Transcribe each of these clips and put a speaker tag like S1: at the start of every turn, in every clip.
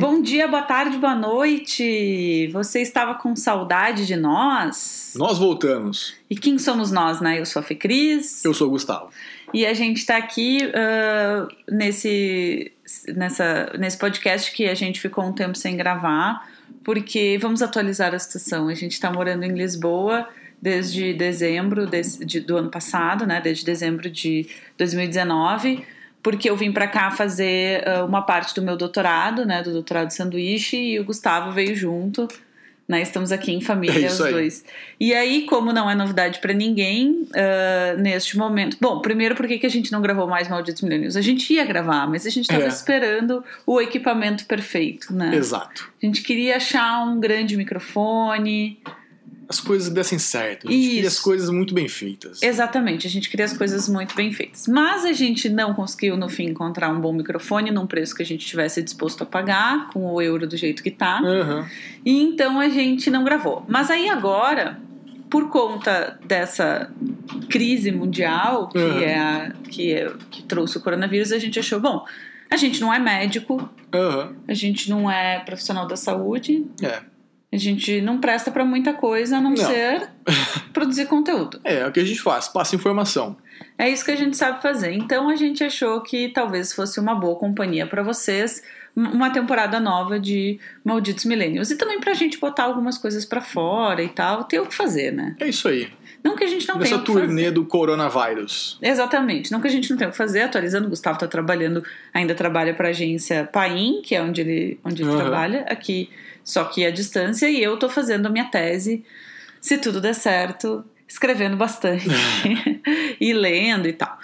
S1: Bom dia, boa tarde, boa noite. Você estava com saudade de nós?
S2: Nós voltamos.
S1: E quem somos nós, né? Eu sou a Fê Cris.
S2: Eu sou o Gustavo.
S1: E a gente está aqui uh, nesse, nessa, nesse podcast que a gente ficou um tempo sem gravar, porque vamos atualizar a situação. A gente está morando em Lisboa desde dezembro de, de, do ano passado, né? Desde dezembro de 2019 porque eu vim para cá fazer uh, uma parte do meu doutorado, né, do doutorado de sanduíche, e o Gustavo veio junto. Né, estamos aqui em família,
S2: É
S1: os
S2: aí.
S1: dois. E aí, como não é novidade para ninguém, uh, neste momento. Bom, primeiro, por que que a gente não gravou mais Malditos Millennials? A gente ia gravar, mas a gente estava
S2: É.
S1: esperando o equipamento perfeito, né?
S2: Exato.
S1: A gente queria achar um grande microfone.
S2: As coisas dessem certo. A gente queria as coisas muito bem feitas.
S1: Exatamente, a gente queria as coisas muito bem feitas. Mas a gente não conseguiu, no fim, encontrar um bom microfone num preço que a gente tivesse disposto a pagar, com o euro do jeito que tá.
S2: Aham.
S1: E então a gente não gravou. Mas aí agora, por conta dessa crise mundial que,
S2: Uhum.
S1: é a, que, é, que trouxe o coronavírus, a gente achou, bom, a gente não é médico,
S2: Aham.
S1: a gente não é profissional da saúde,
S2: É.
S1: a gente não presta pra muita coisa a não,
S2: Não.
S1: ser produzir conteúdo.
S2: É, é o que a gente faz, passa informação.
S1: É isso que a gente sabe fazer. Então a gente achou que talvez fosse uma boa companhia pra vocês, uma temporada nova de Malditos Millennials. E também pra gente botar algumas coisas pra fora e tal, ter o que fazer, né?
S2: É isso aí.
S1: Não que a gente não tenha
S2: Nessa
S1: o que fazer.
S2: turnê do coronavírus.
S1: Exatamente, não que a gente não tenha o que fazer, atualizando, o Gustavo está trabalhando, ainda trabalha para a agência Paim, que é onde ele, onde ele
S2: Uhum.
S1: trabalha, aqui, só que à distância, e eu estou fazendo a minha tese, se tudo der certo, escrevendo bastante e lendo e tal.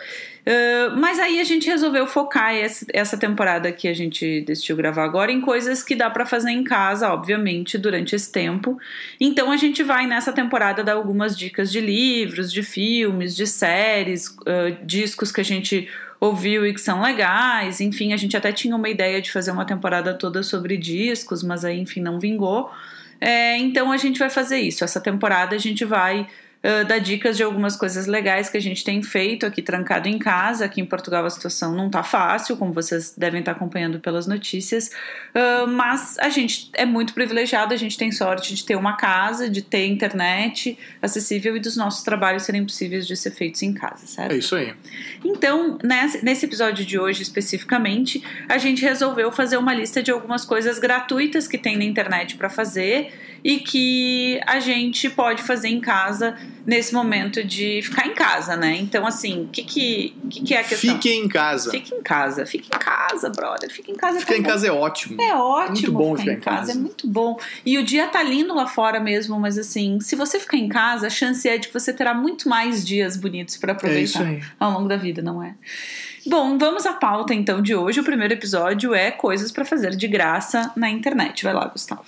S1: Uh, mas aí a gente resolveu focar esse- essa temporada que a gente decidiu gravar agora em coisas que dá para fazer em casa, obviamente, durante esse tempo. Então a gente vai nessa temporada dar algumas dicas de livros, de filmes, de séries, uh, discos que a gente ouviu e que são legais. Enfim, a gente até tinha uma ideia de fazer uma temporada toda sobre discos, mas aí, enfim, não vingou. É, então a gente vai fazer isso. Essa temporada a gente vai uh, dar dicas de algumas coisas legais que a gente tem feito aqui trancado em casa. Aqui em Portugal a situação não tá fácil, como vocês devem estar acompanhando pelas notícias. Uh, mas a gente é muito privilegiado, a gente tem sorte de ter uma casa, de ter internet acessível e dos nossos trabalhos serem possíveis de ser feitos em casa, certo?
S2: É isso aí.
S1: Então, nesse episódio de hoje especificamente, a gente resolveu fazer uma lista de algumas coisas gratuitas que tem na internet para fazer e que a gente pode fazer em casa nesse momento de ficar em casa, né? Então, assim, o que, que, que, é a questão?
S2: Fiquem em casa.
S1: Fique em casa, fique em casa, brother. Fique em casa.
S2: Ficar
S1: tá
S2: em
S1: bom.
S2: casa é ótimo.
S1: É ótimo
S2: Muito bom
S1: ficar
S2: ficar
S1: em casa,
S2: casa.
S1: é muito bom. E o dia tá lindo lá fora mesmo, mas assim, se você ficar em casa, a chance é de que você terá muito mais dias bonitos para
S2: É isso
S1: aproveitar
S2: aí.
S1: ao longo da vida, não é? Bom, vamos à pauta então de hoje. O primeiro episódio é coisas para fazer de graça na internet. Vai lá, Gustavo.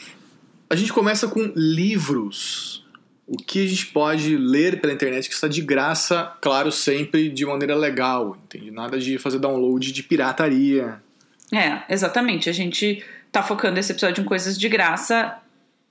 S2: A gente começa com livros. O que a gente pode ler pela internet que está de graça, claro, sempre de maneira legal. Entende? Nada de fazer download de pirataria.
S1: É, exatamente. A gente tá focando esse episódio em coisas de graça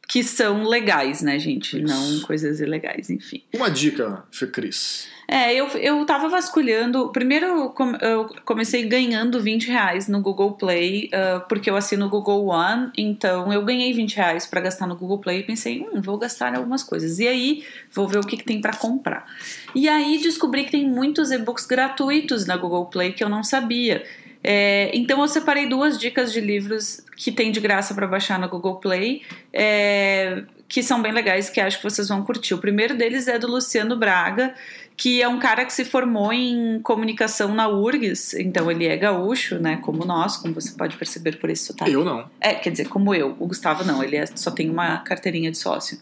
S1: que são legais, né, gente?
S2: Isso.
S1: Não coisas ilegais, enfim.
S2: Uma dica, Fê Cris.
S1: É, eu, eu tava vasculhando. Primeiro eu com- eu comecei ganhando 20 reais no Google Play, ah, porque eu assino o Google One, então eu ganhei 20 reais pra gastar no Google Play e pensei, hum, vou gastar em algumas coisas. E aí, vou ver o que, que tem pra comprar. E aí descobri que tem muitos e-books gratuitos na Google Play que eu não sabia. É, então eu separei duas dicas de livros que tem de graça pra baixar no Google Play. é, que são bem legais, que acho que vocês vão curtir. O primeiro deles é do Luciano Braga, que é um cara que se formou em comunicação na URGS, então ele é gaúcho, né, como nós, como você pode perceber por esse sotaque.
S2: Eu não.
S1: É, quer dizer, como eu. O Gustavo não, ele é- só tem uma carteirinha de sócio.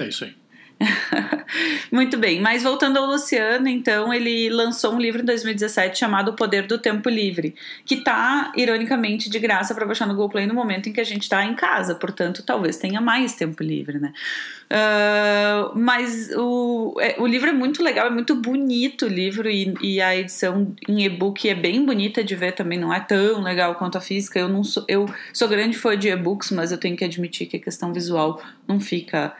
S2: É isso aí.
S1: Muito bem, mas voltando ao Luciano, então, ele lançou um livro em 2017 chamado O Poder do Tempo Livre, que tá, ironicamente, de graça para baixar no Google Play no momento em que a gente tá em casa, portanto, talvez tenha mais tempo livre, né? Ah, mas o, é, o livro é muito legal, é muito bonito o livro e, e a edição em e-book é bem bonita de ver também, não é tão legal quanto a física. Eu não sou, eu sou grande fã de e-books, mas eu tenho que admitir que a questão visual não fica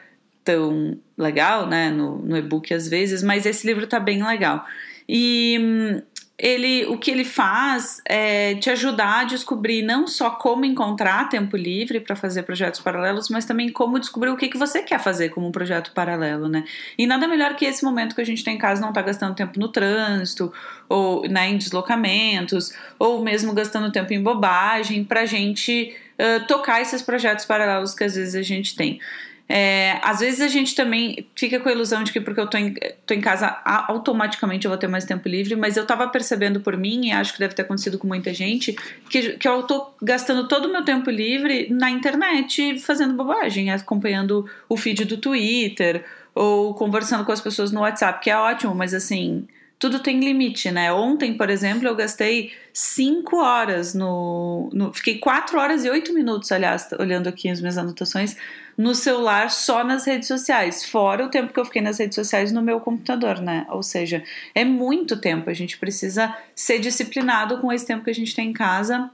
S1: tão legal, né, no, no e-book às vezes, mas esse livro tá bem legal. E hum, ele, o que ele faz é te ajudar a descobrir não só como encontrar tempo livre para fazer projetos paralelos, mas também como descobrir o que, que você quer fazer como um projeto paralelo, né? E nada melhor que esse momento que a gente tem em casa não tá gastando tempo no trânsito, ou né, em deslocamentos, ou mesmo gastando tempo em bobagem, pra gente uh, tocar esses projetos paralelos que às vezes a gente tem. É, às vezes a gente também fica com a ilusão de que porque eu tô em, tô em casa automaticamente eu vou ter mais tempo livre, mas eu tava percebendo por mim, e acho que deve ter acontecido com muita gente, que, que eu tô gastando todo o meu tempo livre na internet fazendo bobagem, acompanhando o feed do Twitter ou conversando com as pessoas no WhatsApp, que é ótimo, mas assim, tudo tem limite, né? Ontem, por exemplo, eu gastei 5 horas no, no. Fiquei 4 horas e 8 minutos, aliás, olhando aqui as minhas anotações no celular só nas redes sociais, fora o tempo que eu fiquei nas redes sociais no meu computador, né? Ou seja, é muito tempo. A gente precisa ser disciplinado com esse tempo que a gente tem em casa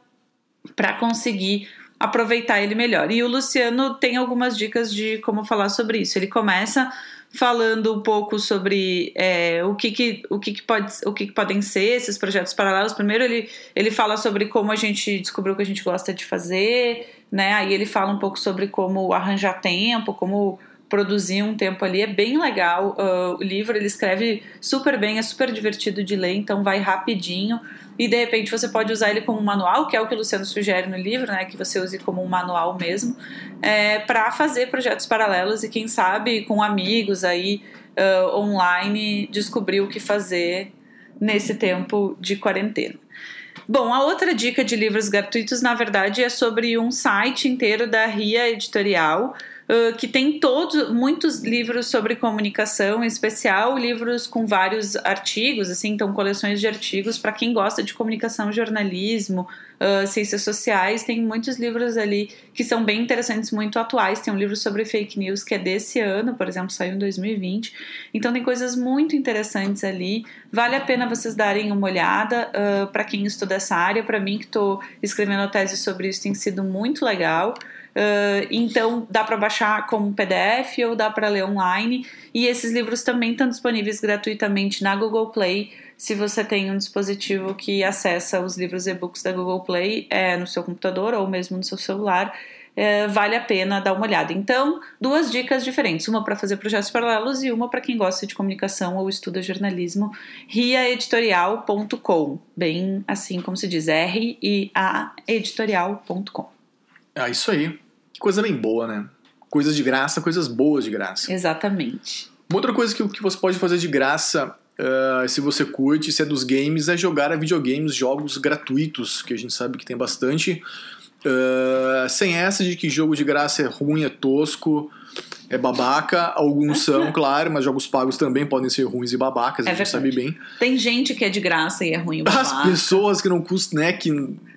S1: para conseguir aproveitar ele melhor. E o Luciano tem algumas dicas de como falar sobre isso. Ele começa falando um pouco sobre é, o, que, que, o, que, que, pode, o que, que podem ser esses projetos paralelos. Primeiro, ele, ele fala sobre como a gente descobriu o que a gente gosta de fazer, né? Aí ele fala um pouco sobre como arranjar tempo, como produzir um tempo ali. É bem legal uh, o livro, ele escreve super bem, é super divertido de ler, então vai rapidinho. E de repente você pode usar ele como um manual, que é o que o Luciano sugere no livro, né? Que você use como um manual mesmo, é, para fazer projetos paralelos e quem sabe com amigos aí uh, online descobrir o que fazer nesse tempo de quarentena. Bom, a outra dica de livros gratuitos, na verdade, é sobre um site inteiro da RIA Editorial, que tem todos muitos livros sobre comunicação, em especial livros com vários artigos, assim, então coleções de artigos para quem gosta de comunicação, jornalismo, uh, ciências sociais, tem muitos livros ali que são bem interessantes, muito atuais. Tem um livro sobre fake news que é desse ano, por exemplo, saiu em 2020. Então tem coisas muito interessantes ali. Vale a pena vocês darem uma olhada uh, para quem estuda essa área. Para mim, que estou escrevendo a tese sobre isso, tem sido muito legal. Uh, então dá para baixar como PDF ou dá para ler online. E esses livros também estão disponíveis gratuitamente na Google Play. Se você tem um dispositivo que acessa os livros e-books da Google Play é, no seu computador ou mesmo no seu celular, é, vale a pena dar uma olhada. Então, duas dicas diferentes: uma para fazer projetos paralelos e uma para quem gosta de comunicação ou estuda jornalismo. riaeditorial.com, bem assim como se diz, R-I-A editorial.com.
S2: Ah, isso aí. Que coisa bem boa, né? Coisas de graça, coisas boas de graça.
S1: Exatamente.
S2: Uma outra coisa que, que você pode fazer de graça, uh, se você curte, se é dos games, é jogar a videogames, jogos gratuitos, que a gente sabe que tem bastante. Uh, sem essa de que jogo de graça é ruim, é tosco é babaca, alguns são, claro, mas jogos pagos também podem ser ruins e babacas, é a gente sabe bem.
S1: Tem gente que é de graça e é ruim e babaca.
S2: As pessoas que não custam, né, que,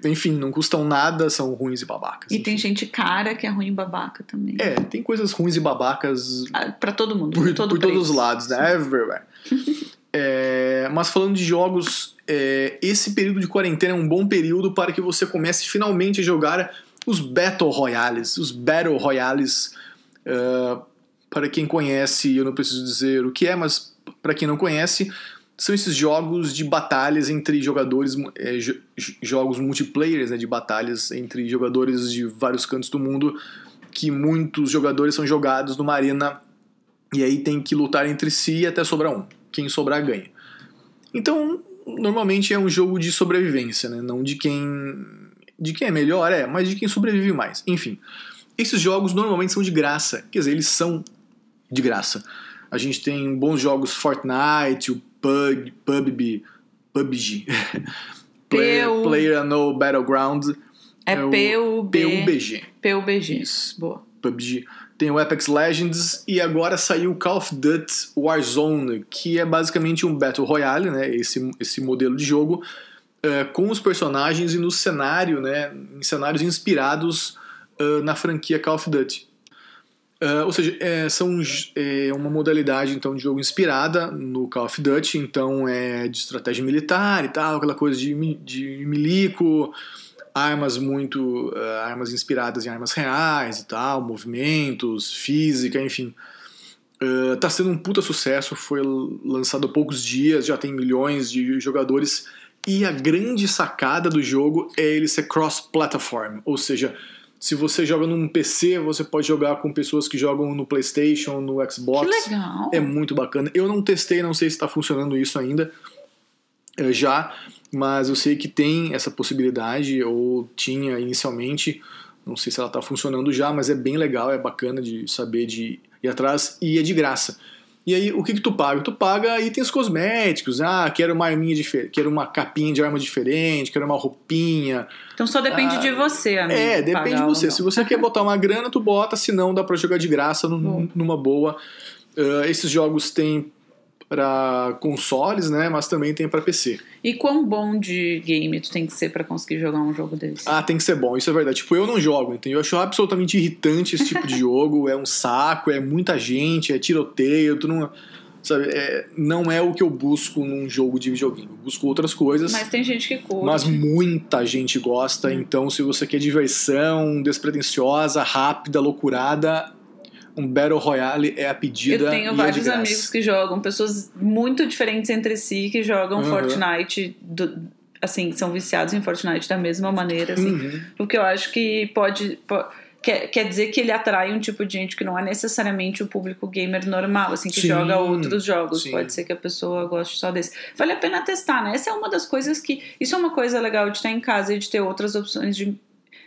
S2: enfim, não custam nada são ruins e babacas.
S1: E
S2: enfim.
S1: tem gente cara que é ruim e babaca também.
S2: É, tem coisas ruins e babacas.
S1: Ah, para todo mundo,
S2: por,
S1: por, todo
S2: por todos os lados, né? Everywhere. é, mas falando de jogos, é, esse período de quarentena é um bom período para que você comece finalmente a jogar os Battle Royales, os Battle Royales Uh, para quem conhece, eu não preciso dizer o que é, mas para quem não conhece, são esses jogos de batalhas entre jogadores, é, jogos multiplayers né, de batalhas entre jogadores de vários cantos do mundo, que muitos jogadores são jogados numa arena e aí tem que lutar entre si até sobrar um. Quem sobrar ganha. Então, normalmente é um jogo de sobrevivência, né? não de quem de quem é melhor, é, mas de quem sobrevive mais. Enfim. Esses jogos normalmente são de graça, quer dizer, eles são de graça. A gente tem bons jogos Fortnite, o Pug, PUBG, PUBG, Player, Player No Battleground.
S1: É, é PUBG.
S2: PUBG.
S1: Isso. Boa.
S2: PUBG. Tem o Apex Legends e agora saiu o Call of Duty Warzone, que é basicamente um Battle Royale, né? Esse, esse modelo de jogo, é, com os personagens e no cenário, né? Em cenários inspirados uh, na franquia Call of Duty. Uh, ou seja, é, são, é uma modalidade então de jogo inspirada no Call of Duty, então é de estratégia militar e tal, aquela coisa de, de milico, armas muito uh, armas inspiradas em armas reais e tal, movimentos, física, enfim. Uh, tá sendo um puta sucesso, foi lançado há poucos dias, já tem milhões de jogadores E a grande sacada do jogo é ele ser cross-platform, ou seja, se você joga num PC, você pode jogar com pessoas que jogam no PlayStation, no Xbox.
S1: Que legal.
S2: É muito bacana. Eu não testei, não sei se está funcionando isso ainda já, mas eu sei que tem essa possibilidade, ou tinha inicialmente. Não sei se ela está funcionando já, mas é bem legal, é bacana de saber de ir atrás e é de graça. E aí, o que, que tu paga? Tu paga itens cosméticos. Ah, quero uma arminha diferente, quero uma capinha de arma diferente, quero uma roupinha.
S1: Então só depende
S2: Ah,
S1: de você, amigo.
S2: É, depende de você. Se você quer botar uma grana, tu bota, se não, dá pra jogar de graça num- numa boa. Ah, esses jogos têm pra consoles, né? Mas também tem pra PC.
S1: E quão bom de game tu tem que ser pra conseguir jogar um jogo desse?
S2: Ah, tem que ser bom, isso é verdade. Tipo, eu não jogo, entendeu? Eu acho absolutamente irritante esse tipo de jogo. É um saco, é muita gente, é tiroteio, tu não. Sabe, é, não é o que eu busco num jogo de videogame. Eu busco outras coisas.
S1: Mas tem gente que curte.
S2: Mas muita gente gosta,
S1: Hum.
S2: então se você quer diversão, despretensiosa, rápida, loucurada, um Battle Royale é a pedida.
S1: Eu tenho
S2: é
S1: vários
S2: graça.
S1: amigos que jogam, pessoas muito diferentes entre si que jogam
S2: Uhum.
S1: Fortnite, do- assim, são viciados em Fortnite da mesma maneira, assim.
S2: Uhum.
S1: Porque eu acho que pode. po- quer, quer dizer que ele atrai um tipo de gente que não é necessariamente o público gamer normal, assim, que
S2: Sim,
S1: joga outros jogos.
S2: sim.
S1: Pode ser que a pessoa goste só desse. Vale a pena testar, né? Essa é uma das coisas que. Isso é uma coisa legal de estar em casa e de ter outras opções de.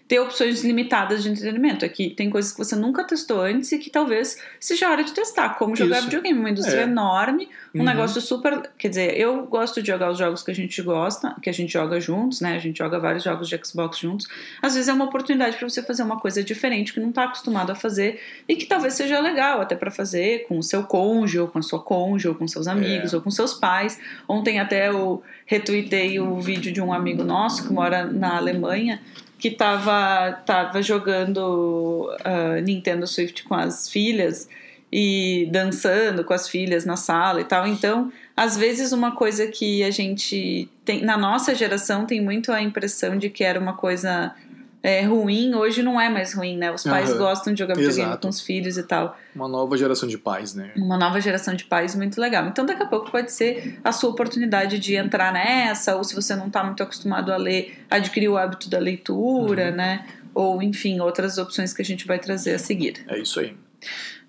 S1: Ter opções limitadas de entretenimento. É que tem coisas que você nunca testou antes e que talvez seja a hora de testar. Como jogar
S2: Isso.
S1: videogame, uma indústria
S2: É.
S1: enorme, um
S2: Uhum.
S1: negócio super. Quer dizer, eu gosto de jogar os jogos que a gente gosta, que a gente joga juntos, né? A gente joga vários jogos de Xbox juntos. Às vezes é uma oportunidade para você fazer uma coisa diferente que não tá acostumado a fazer e que talvez seja legal até para fazer com o seu cônjuge, ou com a sua cônjuge, ou com seus amigos,
S2: É.
S1: ou com seus pais. Ontem até eu retuitei o vídeo de um amigo nosso que mora na Alemanha que tava, tava jogando ah, Nintendo Swift com as filhas e dançando com as filhas na sala e tal. Então, às vezes uma coisa que a gente tem na nossa geração tem muito a impressão de que era uma coisa é, ruim, hoje não é mais ruim, né? Os pais
S2: Aham.
S1: gostam de jogar videogame
S2: Exato.
S1: com os filhos e tal.
S2: Uma nova geração de pais, né?
S1: Uma nova geração de pais muito legal. Então, daqui a pouco pode ser a sua oportunidade de entrar nessa, ou se você não está muito acostumado a ler, adquirir o hábito da leitura,
S2: Uhum.
S1: né? Ou, enfim, outras opções que a gente vai trazer a seguir.
S2: É isso aí.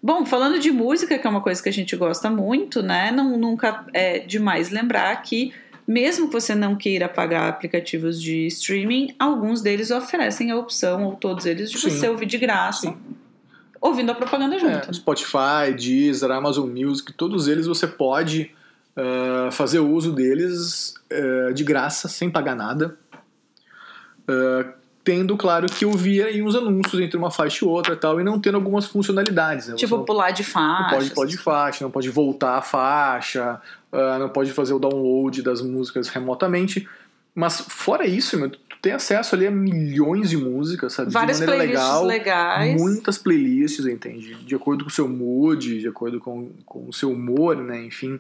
S1: Bom, falando de música, que é uma coisa que a gente gosta muito, né? Não, nunca é demais lembrar que, mesmo que você não queira pagar aplicativos de streaming, alguns deles oferecem a opção, ou todos eles, de
S2: Sim.
S1: você ouvir de graça,
S2: Sim.
S1: ouvindo a propaganda junto.
S2: É, Spotify, Deezer, Amazon Music, todos eles você pode ah, fazer uso deles ah, de graça, sem pagar nada. Ah, tendo, claro, que ouvir aí uns anúncios entre uma faixa e outra e tal, e não tendo algumas funcionalidades. Né?
S1: Tipo,
S2: não-
S1: pular de
S2: Não
S1: faixa.
S2: pode pular de faixa, não pode voltar a faixa, ah, não pode fazer o download das músicas remotamente. Mas fora isso, meu, tu tem acesso ali a milhões de músicas, sabe?
S1: Várias
S2: de maneira
S1: playlists
S2: legal.
S1: legais.
S2: Muitas playlists, entende? De acordo com o seu mood, de acordo com, com o seu humor, né? Enfim.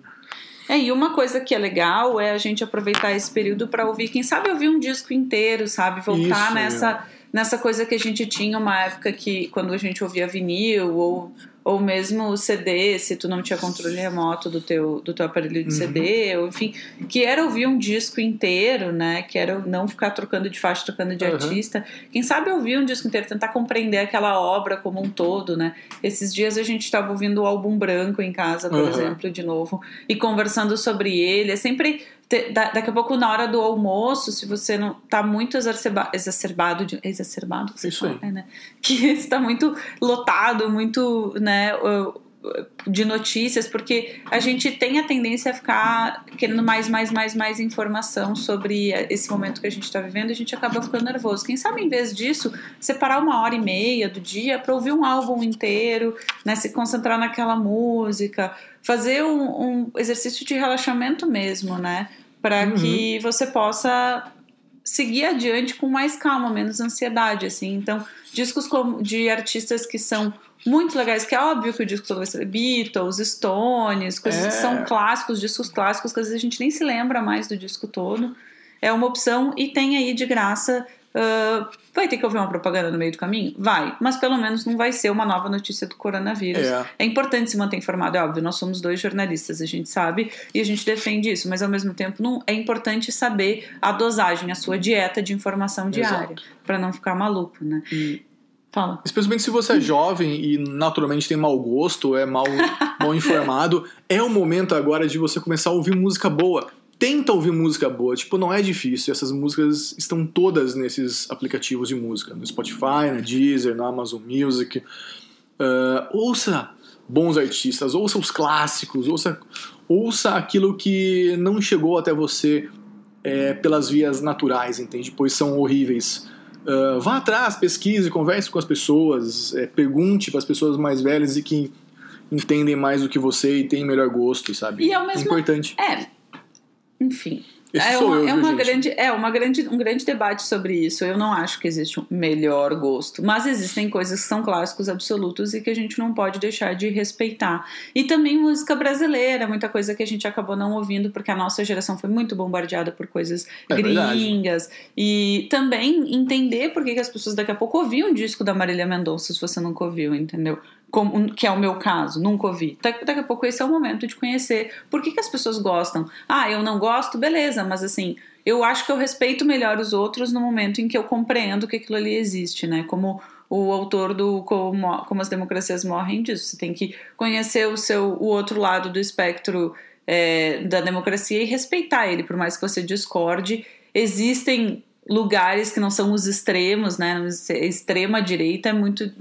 S1: É, e uma coisa que é legal é a gente aproveitar esse período para ouvir, quem sabe ouvir um disco inteiro, sabe? Voltar
S2: Isso,
S1: nessa, nessa coisa que a gente tinha uma época que quando a gente ouvia vinil ou, ou mesmo CD, se tu não tinha controle remoto do teu, do teu aparelho de
S2: Uhum.
S1: CD, ou enfim, que era ouvir um disco inteiro, né? Que era não ficar trocando de faixa, trocando de
S2: Uhum.
S1: artista. Quem sabe ouvir um disco inteiro, tentar compreender aquela obra como um todo, né? Esses dias a gente estava ouvindo o álbum branco em casa, por
S2: Uhum.
S1: exemplo, de novo, e conversando sobre ele. É sempre. Te- da- daqui a pouco, na hora do almoço, se você não tá muito exacerba, exacerbado, de, exacerbado,
S2: Isso
S1: fala, é, né? Que está muito lotado, muito, né? De notícias, porque a gente tem a tendência a ficar querendo mais, mais, mais, mais informação sobre esse momento que a gente está vivendo, e a gente acaba ficando nervoso. Quem sabe, em vez disso, separar uma hora e meia do dia para ouvir um álbum inteiro, né, se concentrar naquela música, fazer um, um exercício de relaxamento mesmo, né, para
S2: Uhum.
S1: que você possa seguir adiante com mais calma, menos ansiedade, assim. Então, discos como, de artistas que são muito legais, que é óbvio que o disco todo vai ser Beatles, Stones, coisas
S2: É.
S1: que são clássicos, discos clássicos, que às vezes a gente nem se lembra mais do disco todo. É uma opção e tem aí de graça Uh, vai ter que ouvir uma propaganda no meio do caminho? Vai, mas pelo menos não vai ser uma nova notícia do coronavírus.
S2: É.
S1: é importante se manter informado, é óbvio, nós somos dois jornalistas, a gente sabe e a gente defende isso, mas ao mesmo tempo não é importante saber a dosagem, a sua dieta de informação diária, para não ficar maluco, né?
S2: E
S1: Fala.
S2: Especialmente se você é jovem e naturalmente tem mau gosto, é mal, mal informado, é o momento agora de você começar a ouvir música boa. Tenta ouvir música boa, tipo, não é difícil. Essas músicas estão todas nesses aplicativos de música, no Spotify, na Deezer, no Amazon Music. Uh, ouça bons artistas, ouça os clássicos, ouça, ouça aquilo que não chegou até você é, pelas vias naturais, entende? Pois são horríveis. Uh, vá atrás, pesquise, converse com as pessoas, é, pergunte para as pessoas mais velhas e que entendem mais do que você e têm melhor gosto, sabe?
S1: E é mesmo...
S2: Importante.
S1: É, enfim.
S2: Esse
S1: é uma,
S2: eu,
S1: é uma grande, é uma grande, um grande debate sobre isso. Eu não acho que existe um melhor gosto, mas existem coisas que são clássicos absolutos e que a gente não pode deixar de respeitar. E também música brasileira, muita coisa que a gente acabou não ouvindo porque a nossa geração foi muito bombardeada por coisas
S2: É verdade.
S1: gringas e também entender por que, que as pessoas daqui a pouco ouviam um disco da Marília Mendonça se você nunca ouviu, entendeu? Como, que é o meu caso, nunca ouvi. Daqui, a pouco esse é o momento de conhecer por que, que as pessoas gostam. Ah, eu não gosto, beleza, mas assim, eu acho que eu respeito melhor os outros no momento em que eu compreendo que aquilo ali existe, né? Como o autor do Como, Como as Democracias Morrem diz. Você tem que conhecer o seu o outro lado do espectro é, da democracia e respeitar ele, por mais que você discorde. Existem lugares que não são os extremos, né? Extrema direita é muito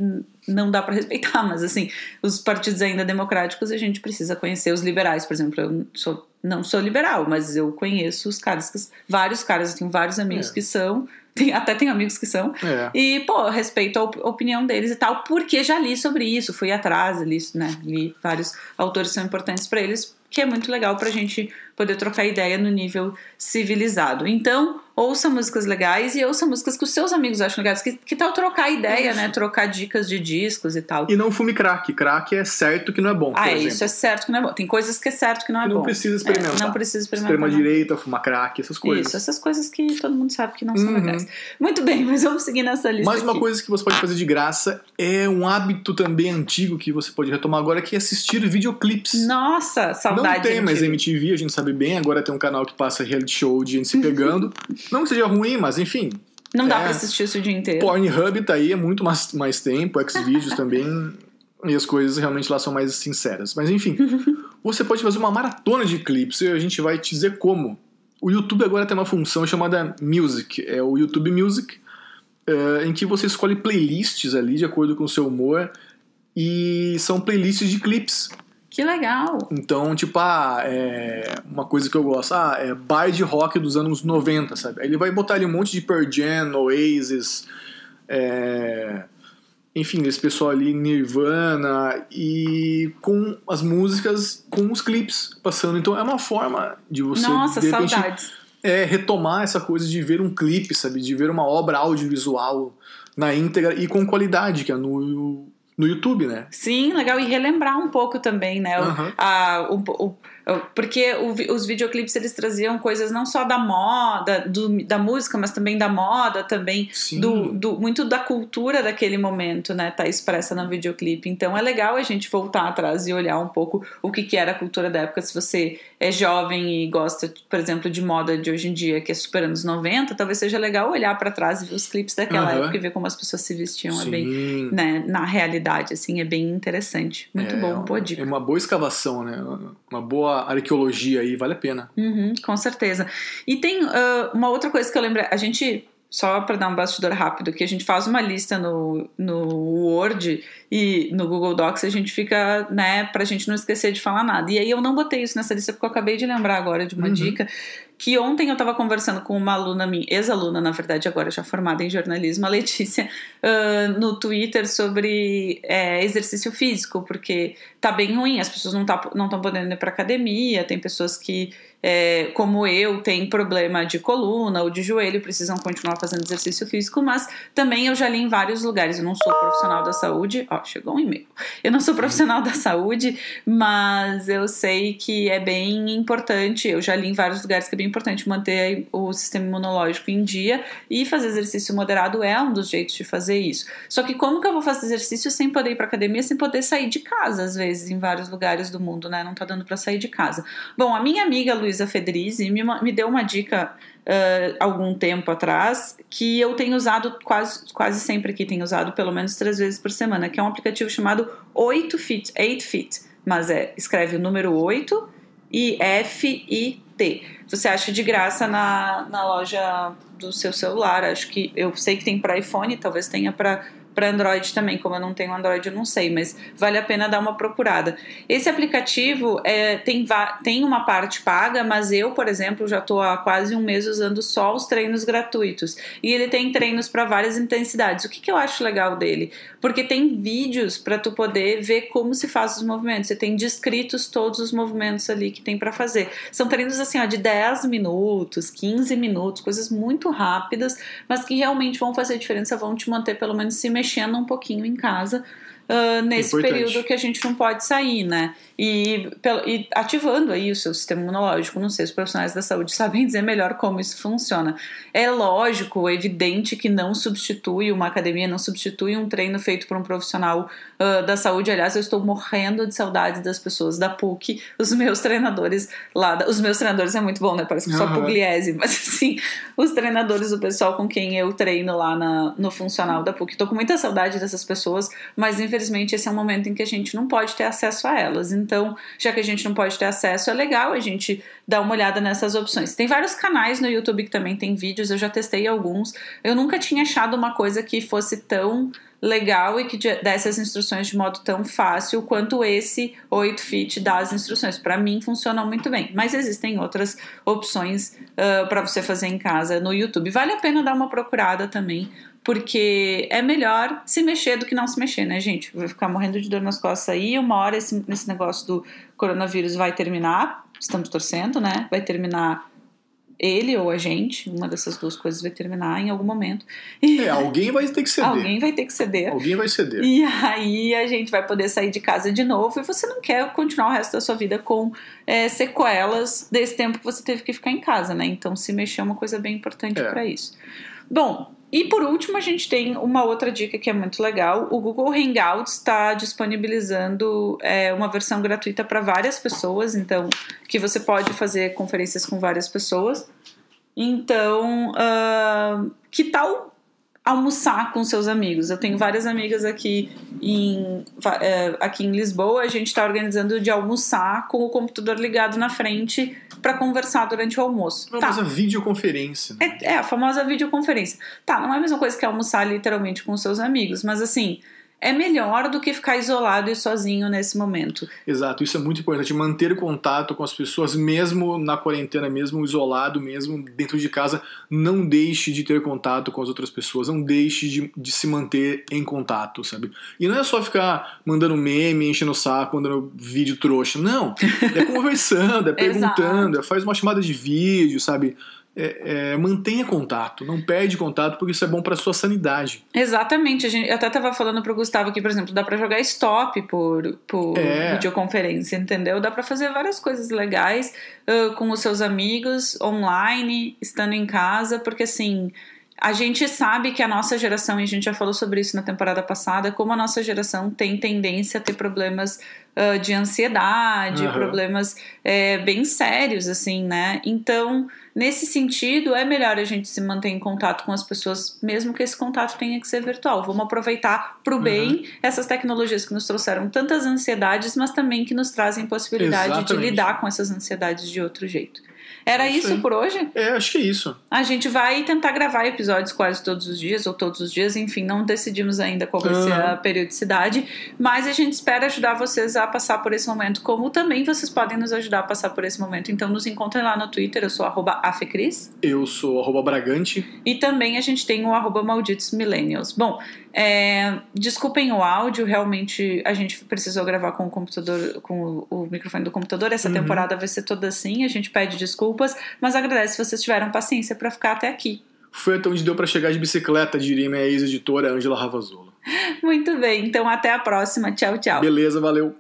S1: não dá para respeitar, mas assim, os partidos ainda democráticos a gente precisa conhecer os liberais, por exemplo, eu sou, não sou liberal, mas eu conheço os caras que vários caras, eu tenho vários amigos
S2: É.
S1: que são, tem, até tenho amigos que são,
S2: É.
S1: e, pô, respeito a op- opinião deles e tal, porque já li sobre isso, fui atrás, li, né, li vários autores que são importantes para eles, que é muito legal pra gente poder trocar ideia no nível civilizado. Então, ouça músicas legais e ouça músicas que os seus amigos acham legais. Que, que tal trocar ideia,
S2: Isso.
S1: né? Trocar dicas de discos e tal.
S2: E não fume crack. Crack é certo que não é bom,
S1: ah, é,
S2: exemplo.
S1: isso é certo que não é bom. Tem coisas que é certo que não é
S2: não
S1: bom.
S2: precisa experimentar.
S1: É, não precisa experimentar.
S2: Extrema
S1: não.
S2: direita, fumar crack, essas coisas.
S1: Isso, essas coisas que todo mundo sabe que não são
S2: Uhum.
S1: legais. Muito bem, mas vamos seguir nessa lista.
S2: Mais uma
S1: aqui.
S2: coisa que você pode fazer de graça é um hábito também antigo que você pode retomar agora, que é assistir videoclipes.
S1: Nossa,
S2: Não
S1: saudade.
S2: tem mais.
S1: MTV,
S2: a gente sabe bem, agora tem um canal que passa reality show de gente se pegando. não que seja ruim, mas enfim.
S1: Não dá
S2: É.
S1: pra assistir isso o dia inteiro.
S2: Pornhub tá aí há muito mais, mais tempo, Xvideos também, e as coisas realmente lá são mais sinceras. Mas enfim, você pode fazer uma maratona de clipes e a gente vai te dizer como. O YouTube agora tem uma função chamada Music, é o YouTube Music, eh, em que você escolhe playlists ali de acordo com o seu humor, e são playlists de clipes.
S1: Que legal.
S2: Então, tipo, ah, é uma coisa que eu gosto, ah, é bar de rock dos anos 90, sabe? Aí ele vai botar ali um monte de Pearl Jam, Oasis, é... enfim, esse pessoal ali, Nirvana, e com as músicas, com os clipes passando. Então é uma forma de você,
S1: Nossa,
S2: de repente,
S1: saudades.
S2: é, retomar essa coisa de ver um clipe, sabe? De ver uma obra audiovisual na íntegra e com qualidade, que é no, no YouTube, né?
S1: Sim, legal. E relembrar um pouco também, né? O-
S2: Aham.
S1: a- o- o- porque o os videoclipes eles traziam coisas não só da moda, do- da música, mas também da moda, também do, do- muito da cultura daquele momento, né? Tá expressa no videoclipe. Então é legal a gente voltar atrás e olhar um pouco o que, que era a cultura da época. Se você é jovem e gosta, por exemplo, de moda de hoje em dia, que é super anos 90, talvez seja legal olhar para trás e ver os clipes daquela
S2: Aham.
S1: época e ver como as pessoas se vestiam. É
S2: Sim.
S1: bem, né, na realidade, assim, é bem interessante. Muito
S2: É,
S1: bom, boa
S2: É
S1: dica.
S2: uma boa escavação, né? Uma boa arqueologia aí, vale a pena.
S1: Uhum, com certeza. E tem ah, uma outra coisa que eu lembro, a gente, só para dar um bastidor rápido, que a gente faz uma lista no, no Word e no Google Docs a gente fica, né, pra gente não esquecer de falar nada. E aí eu não botei isso nessa lista porque eu acabei de lembrar agora de uma
S2: Uhum.
S1: dica que ontem eu tava conversando com uma aluna minha, ex-aluna, na verdade, agora já formada em jornalismo, a Letícia, ah, no Twitter sobre é, exercício físico, porque tá bem ruim, as pessoas não estão não tão podendo ir pra academia, tem pessoas que é, como eu, têm problema de coluna ou de joelho, precisam continuar fazendo exercício físico, mas também eu já li em vários lugares. Eu não sou profissional da saúde. Ó, chegou um e-mail. Eu não sou profissional da saúde, mas eu sei que é bem importante. Eu já li em vários lugares que é bem importante manter o sistema imunológico em dia e fazer exercício moderado é um dos jeitos de fazer isso. Só que como que eu vou fazer exercício sem poder ir para academia, sem poder sair de casa, às vezes, em vários lugares do mundo, né? Não tá dando para sair de casa. Bom, a minha amiga Luísa Federizi me, me deu uma dica uh, algum tempo atrás que eu tenho usado quase, quase sempre aqui, tenho usado pelo menos três vezes por semana, que é um aplicativo chamado 8Fit, 8Fit, mas é, escreve o número 8 e F-I-T. Você acha de graça na, na loja do seu celular. Acho que eu sei que tem para iPhone, talvez tenha para para Android também, como eu não tenho Android, eu não sei, mas vale a pena dar uma procurada. Esse aplicativo é, tem, tem uma parte paga, mas eu, por exemplo, já estou há quase um mês usando só os treinos gratuitos. E ele tem treinos para várias intensidades. O que, que eu acho legal dele? Porque tem vídeos para tu poder ver como se faz os movimentos. Você tem descritos todos os movimentos ali que tem para fazer. São treinos assim, ó, de 10 minutos, 15 minutos, coisas muito rápidas, mas que realmente vão fazer diferença, vão te manter pelo menos se mexendo mexendo um pouquinho em casa uh, nesse Importante. período que a gente não pode sair, né? E, e, ativando aí o seu sistema imunológico. Não sei, os profissionais da saúde sabem dizer melhor como isso funciona. É lógico, é evidente que não substitui uma academia, não substitui um treino feito por um profissional uh, da saúde. Aliás, eu estou morrendo de saudades das pessoas da PUC, os meus treinadores lá. Os meus treinadores é muito bom, né? Parece que uhum. só Pugliese, mas assim, os treinadores, o pessoal com quem eu treino lá na, no funcional da PUC. Estou com muita saudade dessas pessoas, mas infelizmente esse é um momento em que a gente não pode ter acesso a elas. Então, já que a gente não pode ter acesso, é legal a gente dar uma olhada nessas opções. Tem vários canais no YouTube que também tem vídeos, eu já testei alguns. Eu nunca tinha achado uma coisa que fosse tão legal e que desse as instruções de modo tão fácil quanto esse 8fit dá as instruções. Para mim funciona muito bem, mas existem outras opções uh, para você fazer em casa no YouTube. Vale a pena dar uma procurada também, porque é melhor se mexer do que não se mexer, né, gente? Vai ficar morrendo de dor nas costas aí, uma hora esse, esse negócio do coronavírus vai terminar, estamos torcendo, né? Vai terminar ele ou a gente, uma dessas duas coisas vai terminar em algum momento.
S2: E é, alguém vai ter que ceder.
S1: Alguém vai ter que ceder.
S2: Alguém vai ceder.
S1: E aí a gente vai poder sair de casa de novo e você não quer continuar o resto da sua vida com é, sequelas desse tempo que você teve que ficar em casa, né? Então se mexer é uma coisa bem importante é. para isso. Bom, e por último, a gente tem uma outra dica que é muito legal. O Google Hangouts está disponibilizando é, uma versão gratuita para várias pessoas, então que você pode fazer conferências com várias pessoas. Então, uh, que tal almoçar com seus amigos. Eu tenho várias amigas aqui em, é, aqui em Lisboa. A gente está organizando de almoçar com o computador ligado na frente para conversar durante o almoço.
S2: A famosa tá. videoconferência.
S1: Né? É, é, a famosa videoconferência. Tá, não é a mesma coisa que almoçar literalmente com seus amigos, mas assim é melhor do que ficar isolado e sozinho nesse momento.
S2: Exato, isso é muito importante. Manter contato com as pessoas, mesmo na quarentena, mesmo isolado, mesmo dentro de casa. Não deixe de ter contato com as outras pessoas, não deixe de, de se manter em contato, sabe? E não é só ficar mandando meme, enchendo o saco, mandando vídeo trouxa. Não. É conversando, é perguntando, é faz uma chamada de vídeo, sabe? É, é, mantenha contato, não perde contato, porque isso é bom para sua sanidade.
S1: Exatamente. A gente, eu até estava falando para o Gustavo aqui, por exemplo, dá para jogar stop por, por é. videoconferência, entendeu? Dá para fazer várias coisas legais uh, com os seus amigos, online, estando em casa, porque assim. A gente sabe que a nossa geração, e a gente já falou sobre isso na temporada passada, como a nossa geração tem tendência a ter problemas uh, de ansiedade, uhum. problemas é, bem sérios, assim, né? Então, Nesse sentido, é melhor a gente se manter em contato com as pessoas, mesmo que esse contato tenha que ser virtual. Vamos aproveitar para o bem uhum. essas tecnologias que nos trouxeram tantas ansiedades, mas também que nos trazem possibilidade Exatamente. de lidar com essas ansiedades de outro jeito. Era
S2: isso
S1: por hoje?
S2: É, acho que é isso.
S1: A gente vai tentar gravar episódios quase todos os dias, ou todos os dias, enfim, não decidimos ainda qual vai ser a periodicidade, mas a gente espera ajudar vocês a passar por esse momento, como também vocês podem nos ajudar a passar por esse momento. Então nos encontrem lá no Twitter, eu sou arroba afecris,
S2: Eu sou arroba Bragante.
S1: e também a gente tem o arroba malditos millennials. Bom, é, desculpem o áudio, realmente a gente precisou gravar com o computador, com o, microfone do computador. Essa
S2: Uhum.
S1: temporada vai ser toda assim, a gente pede desculpas, mas agradece se vocês tiveram paciência para ficar até aqui.
S2: Foi até onde deu pra chegar de bicicleta, diria minha ex-editora Angela Ravazola.
S1: Muito bem, então até a próxima. Tchau, tchau.
S2: Beleza, valeu.